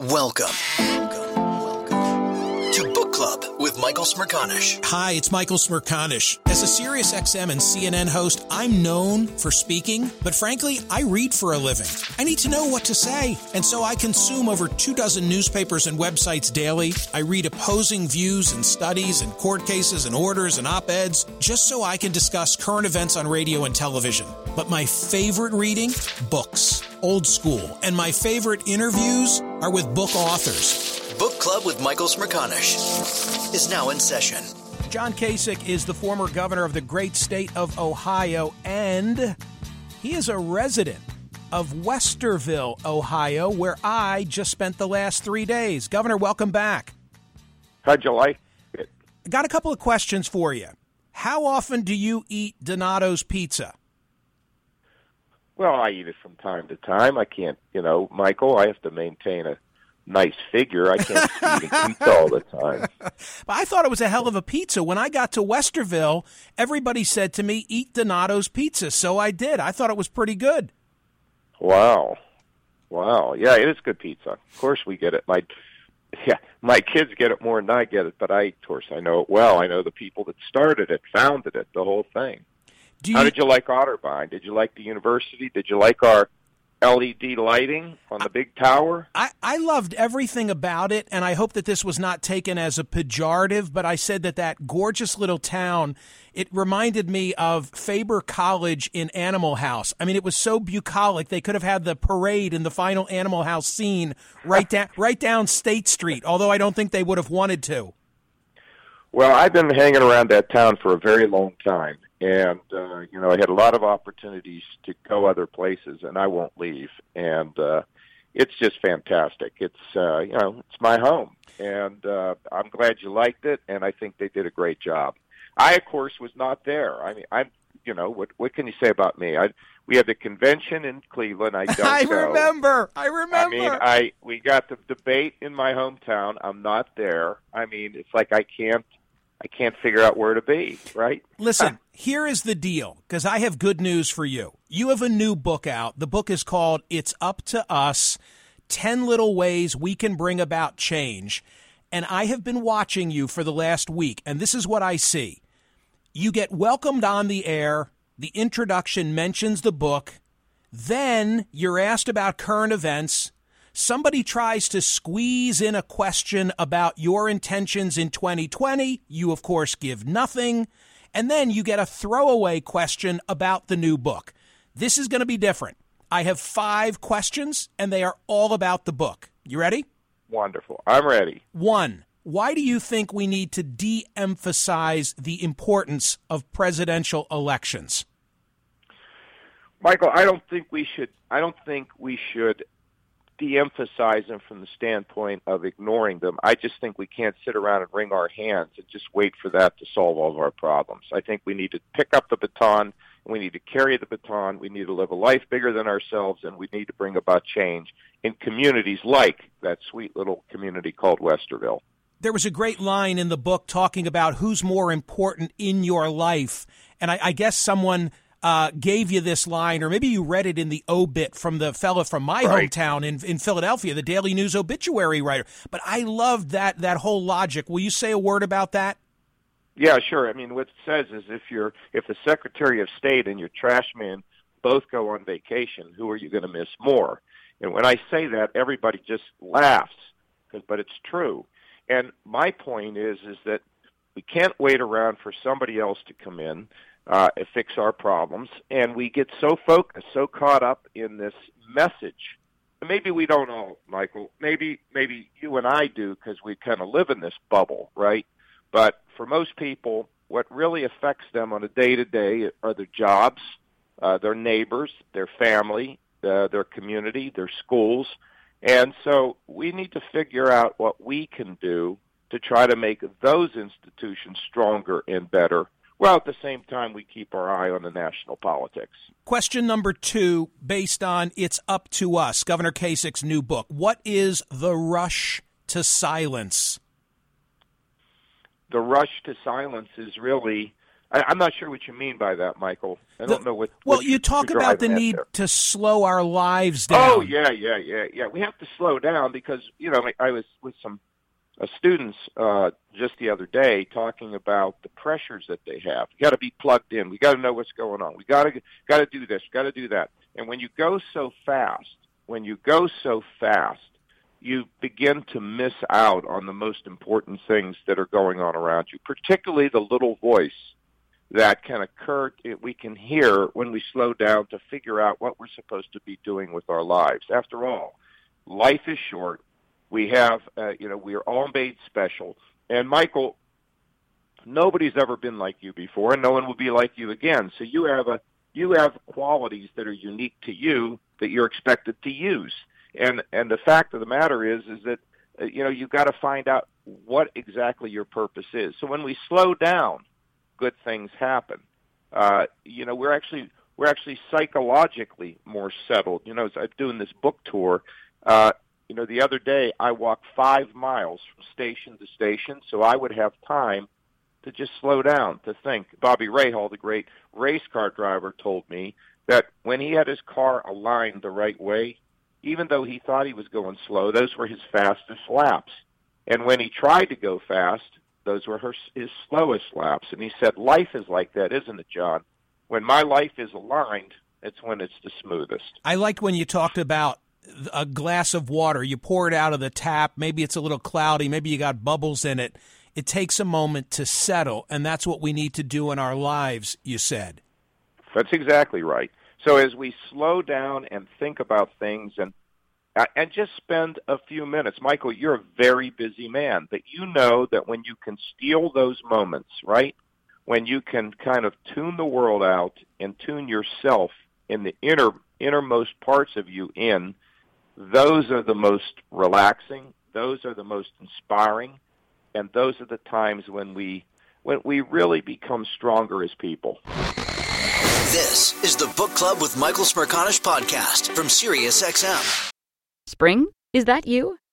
Welcome to Book Club with Michael Smerconish. Hi, it's Michael Smerconish. As a Sirius XM and CNN host, I'm known for speaking, but frankly, I read for a living. I need to know what to say, and so I consume over two dozen newspapers and websites daily. I read opposing views and studies and court cases and orders and op eds just so I can discuss current events on radio and television. But my favorite reading? Books. Old school. And my favorite interviews are with book authors. Book Club with Michael Smerconish is now in session. John Kasich is the former governor of the great state of Ohio, and he is a resident of Westerville, Ohio, where I just spent the last three days. Governor, welcome back. How'd you like it? Got a couple of questions for you. How often do you eat Donato's pizza? Well, I eat it from time to time. I can't, you know, Michael, I have to maintain a nice figure. I can't eat pizza all the time. But I thought it was a hell of a pizza. When I got to Westerville, everybody said to me, eat Donato's pizza. So I did. I thought it was pretty good. Wow. Wow. Yeah, it is good pizza. Of course we get it. My yeah, my kids get it more than I get it, but I of course I know it well. I know the people that started it, founded it, the whole thing. You, How did you like Otterbein? Did you like the university? Did you like our LED lighting on the big tower? I, I loved everything about it, and I hope that this was not taken as a pejorative, but I said that that gorgeous little town, it reminded me of Faber College in Animal House. I mean, it was so bucolic. They could have had the parade in the final Animal House scene right down, right down State Street, although I don't think they would have wanted to. Well, I've been hanging around that town for a very long time, and uh, you know, I had a lot of opportunities to go other places, and I won't leave. And uh, it's just fantastic. It's uh, you know, it's my home, and uh, I'm glad you liked it, and I think they did a great job. I, of course, was not there. I mean, I'm you know, what what can you say about me? I we had the convention in Cleveland. I don't I go. remember. I remember. I mean, I we got the debate in my hometown. I'm not there. I mean, it's like I can't I can't figure out where to be, right? Listen, here is the deal because I have good news for you. You have a new book out. The book is called It's Up to Us 10 Little Ways We Can Bring About Change. And I have been watching you for the last week, and this is what I see. You get welcomed on the air, the introduction mentions the book, Then you're asked about current events. Somebody tries to squeeze in a question about your intentions in 2020. You, of course, give nothing. And then you get a throwaway question about the new book. This is going to be different. I have five questions, and they are all about the book. You ready? Wonderful. I'm ready. One, why do you think we need to de emphasize the importance of presidential elections? Michael, I don't think we should. I don't think we should de-emphasize them from the standpoint of ignoring them. I just think we can't sit around and wring our hands and just wait for that to solve all of our problems. I think we need to pick up the baton. We need to carry the baton. We need to live a life bigger than ourselves, and we need to bring about change in communities like that sweet little community called Westerville. There was a great line in the book talking about who's more important in your life. And I, I guess someone uh, gave you this line, or maybe you read it in the obit from the fellow from my right. hometown in, in Philadelphia, the Daily News obituary writer. But I loved that that whole logic. Will you say a word about that? Yeah, sure. I mean, what it says is if you're if the Secretary of State and your trash man both go on vacation, who are you going to miss more? And when I say that, everybody just laughs, but it's true. And my point is is that we can't wait around for somebody else to come in uh, fix our problems. And we get so focused, so caught up in this message. Maybe we don't all, Michael. Maybe maybe you and I do because we kind of live in this bubble, right? But for most people, what really affects them on a day to day are their jobs, uh, their neighbors, their family, uh, their community, their schools. And so we need to figure out what we can do to try to make those institutions stronger and better well, at the same time, we keep our eye on the national politics. Question number two, based on It's Up to Us, Governor Kasich's new book. What is the rush to silence? The rush to silence is really. I, am not sure what you mean by that, Michael. I don't the, know what. Well, what you talk about the need there. to slow our lives oh, down. Oh yeah, yeah, yeah, yeah. We have to slow down because you know I was with some students uh, just the other day talking about the pressures that they have. You got to be plugged in. We got to know what's going on. We got to got to do this. Got to do that. And when you go so fast, when you go so fast, you begin to miss out on the most important things that are going on around you, particularly the little voice that can occur we can hear when we slow down to figure out what we're supposed to be doing with our lives. After all, life is short we have, uh, you know, we are all made special. And Michael, nobody's ever been like you before, and no one will be like you again. So you have a you have qualities that are unique to you that you're expected to use. And and the fact of the matter is is that uh, you know you've got to find out what exactly your purpose is. So when we slow down, good things happen. Uh, you know, we're actually we're actually psychologically more settled. You know, as I'm doing this book tour, uh, you know, the other day I walked five miles from station to station, so I would have time to just slow down, to think. Bobby Rahal, the great race car driver, told me that when he had his car aligned the right way, even though he thought he was going slow, those were his fastest laps. And when he tried to go fast, those were her, his slowest laps. And he said, life is like that, isn't it, John? When my life is aligned, it's when it's the smoothest. I liked when you talked about a glass of water, you pour it out of the tap, maybe it's a little cloudy, maybe you got bubbles in it. It takes a moment to settle, and that's what we need to do in our lives, you said. That's exactly right. So as we slow down and think about things and uh, and just spend a few minutes. Michael, you're a very busy man, but you know that when you can steal those moments, right? When you can kind of tune the world out and tune yourself in the inner innermost parts of you in, those are the most relaxing, those are the most inspiring, and those are the times when we when we really become stronger as people. This is the Book Club with Michael Smerconish podcast from SiriusXM. Spring? Is that you?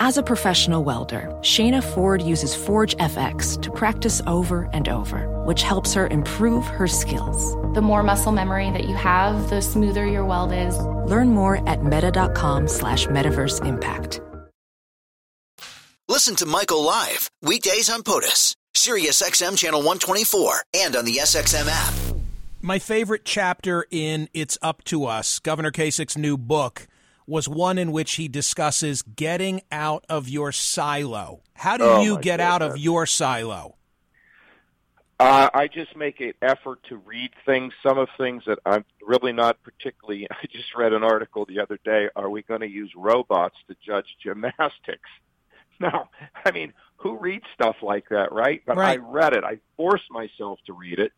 As a professional welder, Shayna Ford uses Forge FX to practice over and over, which helps her improve her skills. The more muscle memory that you have, the smoother your weld is. Learn more at meta.com slash metaverse impact. Listen to Michael live weekdays on POTUS, Sirius XM channel 124, and on the SXM app. My favorite chapter in It's Up to Us, Governor Kasich's new book was one in which he discusses getting out of your silo. How do Oh, you get out of your silo? Uh, I just make an effort to read things, some of things that I'm really not particularly. I just read an article the other day. Are we going to use robots to judge gymnastics? No, I mean, who reads stuff like that, right? But Right. I read it. I forced myself to read it.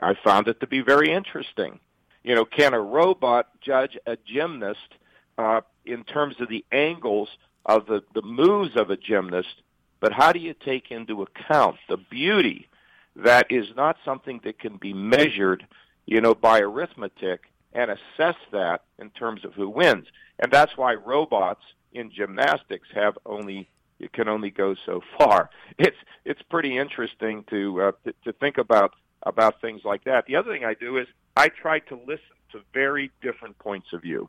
I found it to be very interesting. You know, can a robot judge a gymnast uh, in terms of the angles of the, the moves of a gymnast? But how do you take into account the beauty that is not something that can be measured, you know, by arithmetic and assess that in terms of who wins? And that's why robots in gymnastics have only it can only go so far. It's it's pretty interesting to uh, to, to think about about things like that. The other thing I do is I try to listen to very different points of view,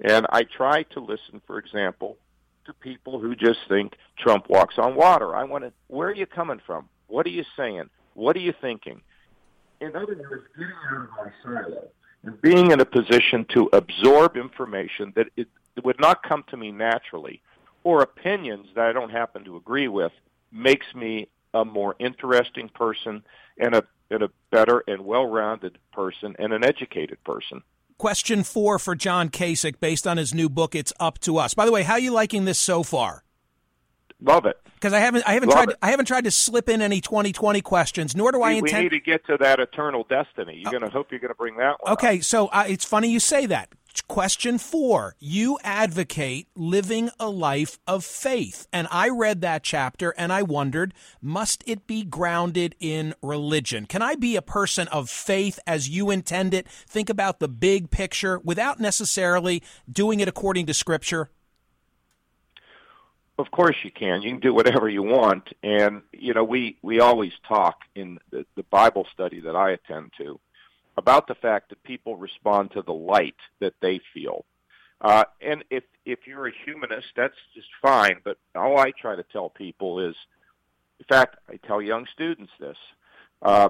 and I try to listen, for example, to people who just think Trump walks on water. I want to. Where are you coming from? What are you saying? What are you thinking? In other words, getting out of my silo and being in a position to absorb information that it, it would not come to me naturally or opinions that I don't happen to agree with makes me a more interesting person and a and a better and well-rounded person and an educated person. Question four for John Kasich, based on his new book, It's Up to Us. By the way, how are you liking this so far? Love it. Because I haven't, I haven't Love tried, it. I haven't tried to slip in any 2020 questions, nor do I We, we intend. need to get to that eternal destiny. You're going to hope you're going to bring that one. up. Okay, so uh, it's funny you say that. Question four You advocate living a life of faith. And I read that chapter and I wondered, must it be grounded in religion? Can I be a person of faith as you intend it? Think about the big picture without necessarily doing it according to Scripture? Of course you can. You can do whatever you want. And, you know, we, we always talk in the, the Bible study that I attend to about the fact that people respond to the light that they feel. Uh, and if if you're a humanist, that's just fine. But all I try to tell people is, in fact, I tell young students this. Uh,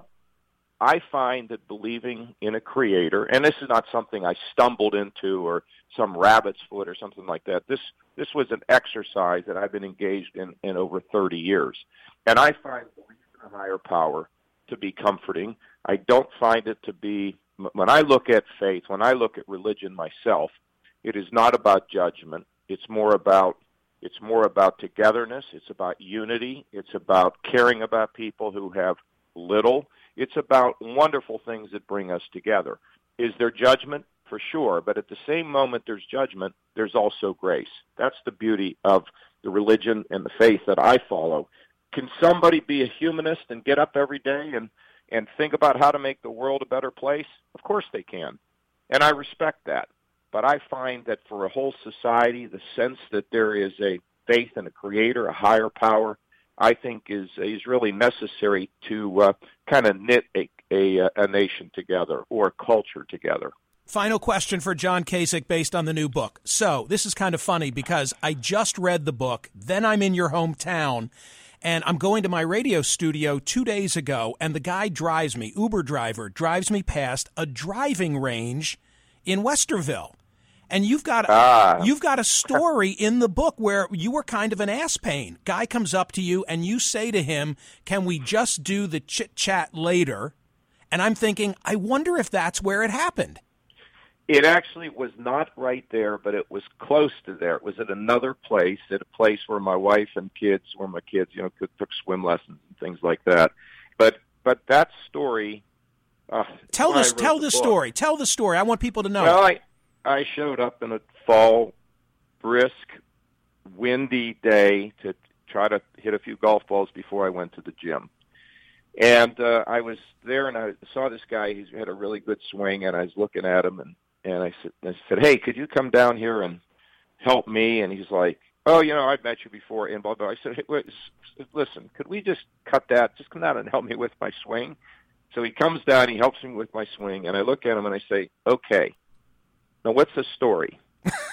I find that believing in a creator, and this is not something I stumbled into or some rabbit's foot or something like that. This this was an exercise that I've been engaged in in over 30 years, and I find belief in a higher power to be comforting. I don't find it to be, when I look at faith, when I look at religion myself, it is not about judgment. It's more about it's more about togetherness. It's about unity. It's about caring about people who have little. It's about wonderful things that bring us together. Is there judgment? For sure. But at the same moment there's judgment, there's also grace. That's the beauty of the religion and the faith that I follow. Can somebody be a humanist and get up every day and and think about how to make the world a better place? Of course they can. And I respect that. But I find that for a whole society, the sense that there is a faith in a creator, a higher power, I think is is really necessary to uh, kind of knit a, a a nation together or a culture together. Final question for John Kasich based on the new book. So, this is kind of funny because I just read the book, then I'm in your hometown, and I'm going to my radio studio two days ago, and the guy drives me, Uber driver, drives me past a driving range in Westerville. And you've got ah. you've got a story in the book where you were kind of an ass pain. Guy comes up to you and you say to him, "Can we just do the chit chat later?" And I'm thinking, I wonder if that's where it happened. It actually was not right there, but it was close to there. It was at another place, at a place where my wife and kids, where my kids, you know, could, took swim lessons and things like that. But but that story. Uh, tell this. Tell the, the story. Tell the story. I want people to know. Well, I I showed up in a fall, brisk, windy day to try to hit a few golf balls before I went to the gym. And uh, I was there, and I saw this guy. He had a really good swing, and I was looking at him, and and I said, I said, hey, could you come down here and help me? And he's like, oh, you know, I've met you before, and blah blah. I said, hey, wait, listen, could we just cut that? Just come down and help me with my swing. So he comes down, he helps me with my swing, and I look at him and I say, okay, now what's the story?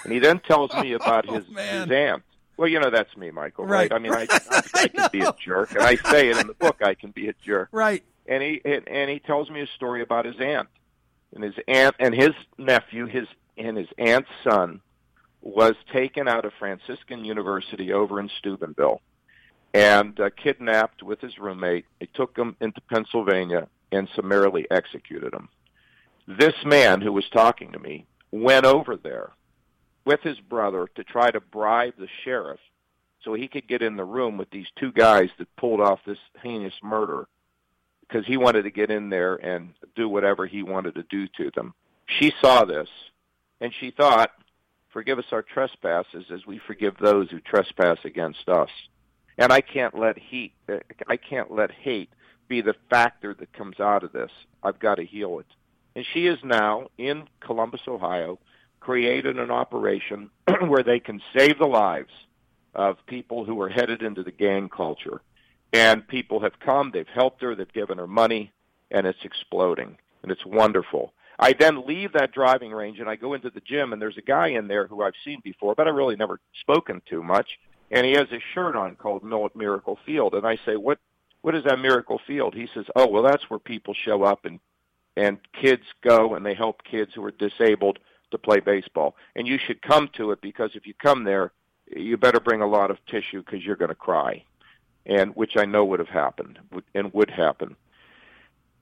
and he then tells me about his, oh, his aunt. Well, you know that's me, Michael. Right? right? I mean, I, I, I can be a jerk, and I say it in the book. I can be a jerk. Right. And he and he tells me a story about his aunt, and his aunt and his nephew, his and his aunt's son, was taken out of Franciscan University over in Steubenville, and uh, kidnapped with his roommate. They took him into Pennsylvania and summarily executed him. This man who was talking to me went over there with his brother to try to bribe the sheriff so he could get in the room with these two guys that pulled off this heinous murder because he wanted to get in there and do whatever he wanted to do to them. She saw this and she thought, forgive us our trespasses as we forgive those who trespass against us. And I can't let heat, I can't let hate be the factor that comes out of this. I've got to heal it. And she is now in Columbus, Ohio, created an operation where they can save the lives of people who are headed into the gang culture. And people have come, they've helped her, they've given her money, and it's exploding. And it's wonderful. I then leave that driving range and I go into the gym, and there's a guy in there who I've seen before, but I really never spoken to much. And he has a shirt on called Miracle Field. And I say, What what is that Miracle Field? He says, Oh, well, that's where people show up and and kids go and they help kids who are disabled to play baseball. And you should come to it because if you come there, you better bring a lot of tissue because you're going to cry, and which I know would have happened and would happen.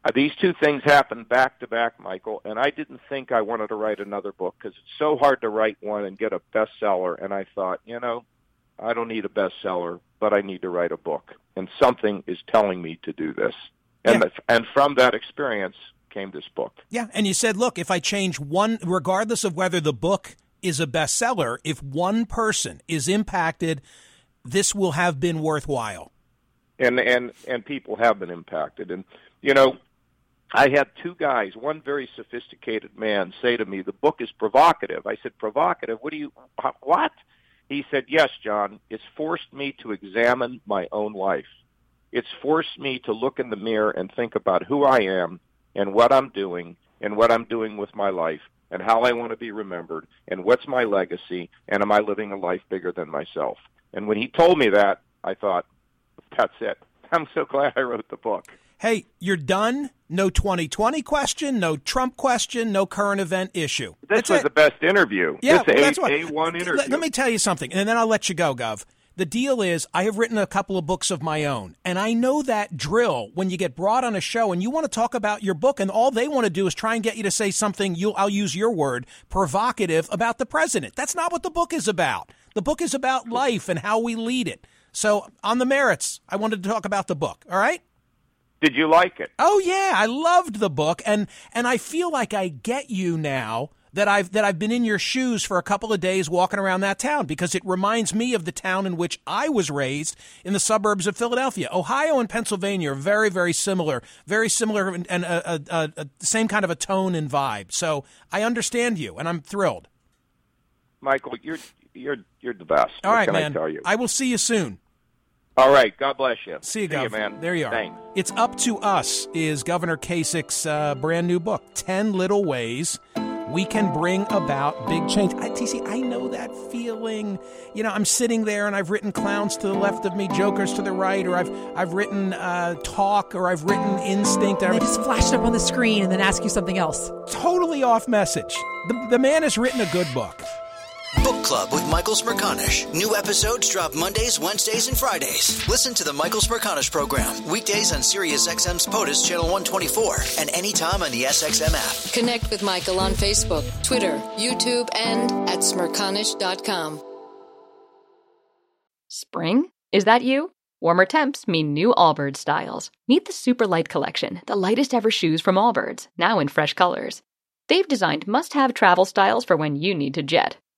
Uh, these two things happened back to back, Michael, and I didn't think I wanted to write another book because it's so hard to write one and get a bestseller. And I thought, you know, I don't need a bestseller, but I need to write a book, and something is telling me to do this. And yeah. and from that experience, came this book. Yeah, and you said, look, if I change one, regardless of whether the book is a bestseller, if one person is impacted, this will have been worthwhile. And and and people have been impacted, and you know, I had two guys, one very sophisticated man, say to me, "The book is provocative." I said, "Provocative? What do you what?" He said, "Yes, John. It's forced me to examine my own life. It's forced me to look in the mirror and think about who I am and what I'm doing and what I'm doing with my life." and how I want to be remembered and what's my legacy and am I living a life bigger than myself. And when he told me that, I thought, that's it. I'm so glad I wrote the book. Hey, you're done. No 2020 question, no Trump question, no current event issue. This that's was it. the best interview. Yeah, that's a, what. A1 interview. Let, let me tell you something, and then I'll let you go, Gov. The deal is, I have written a couple of books of my own, and I know that drill when you get brought on a show and you want to talk about your book, and all they want to do is try and get you to say something, you'll, I'll use your word, provocative about the president. That's not what the book is about. The book is about life and how we lead it. So, on the merits, I wanted to talk about the book, all right? Did you like it? Oh yeah, I loved the book and and I feel like I get you now that I've that I've been in your shoes for a couple of days walking around that town because it reminds me of the town in which I was raised in the suburbs of Philadelphia. Ohio and Pennsylvania are very very similar, very similar and, and a, a, a, same kind of a tone and vibe. So I understand you and I'm thrilled. Michael, you're you're you're the best. All what right, can man. I tell you? I will see you soon. All right. God bless you. See you, See you, man. There you are. Thanks. It's up to us. Is Governor Kasich's uh, brand new book, Ten Little Ways We Can Bring About Big Change. I, TC, I know that feeling. You know, I'm sitting there and I've written clowns to the left of me, jokers to the right, or I've I've written uh, talk, or I've written instinct. And I they just flash it up on the screen and then ask you something else. totally off message. The, the man has written a good book. Book Club with Michael Smerconish. New episodes drop Mondays, Wednesdays, and Fridays. Listen to the Michael Smerconish program weekdays on SiriusXM's POTUS Channel 124 and anytime on the SXM app. Connect with Michael on Facebook, Twitter, YouTube, and at smerconish.com. Spring? Is that you? Warmer temps mean new Allbirds styles. Meet the Super Light Collection, the lightest ever shoes from Allbirds, now in fresh colors. They've designed must have travel styles for when you need to jet.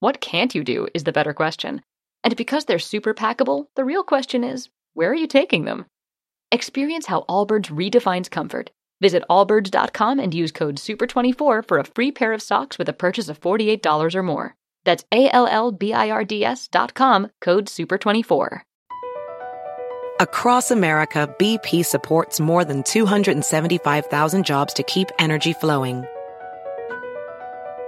What can't you do is the better question. And because they're super packable, the real question is where are you taking them? Experience how Allbirds redefines comfort. Visit allbirds.com and use code SUPER24 for a free pair of socks with a purchase of $48 or more. That's A L L B I R D S dot com, code SUPER24. Across America, BP supports more than 275,000 jobs to keep energy flowing.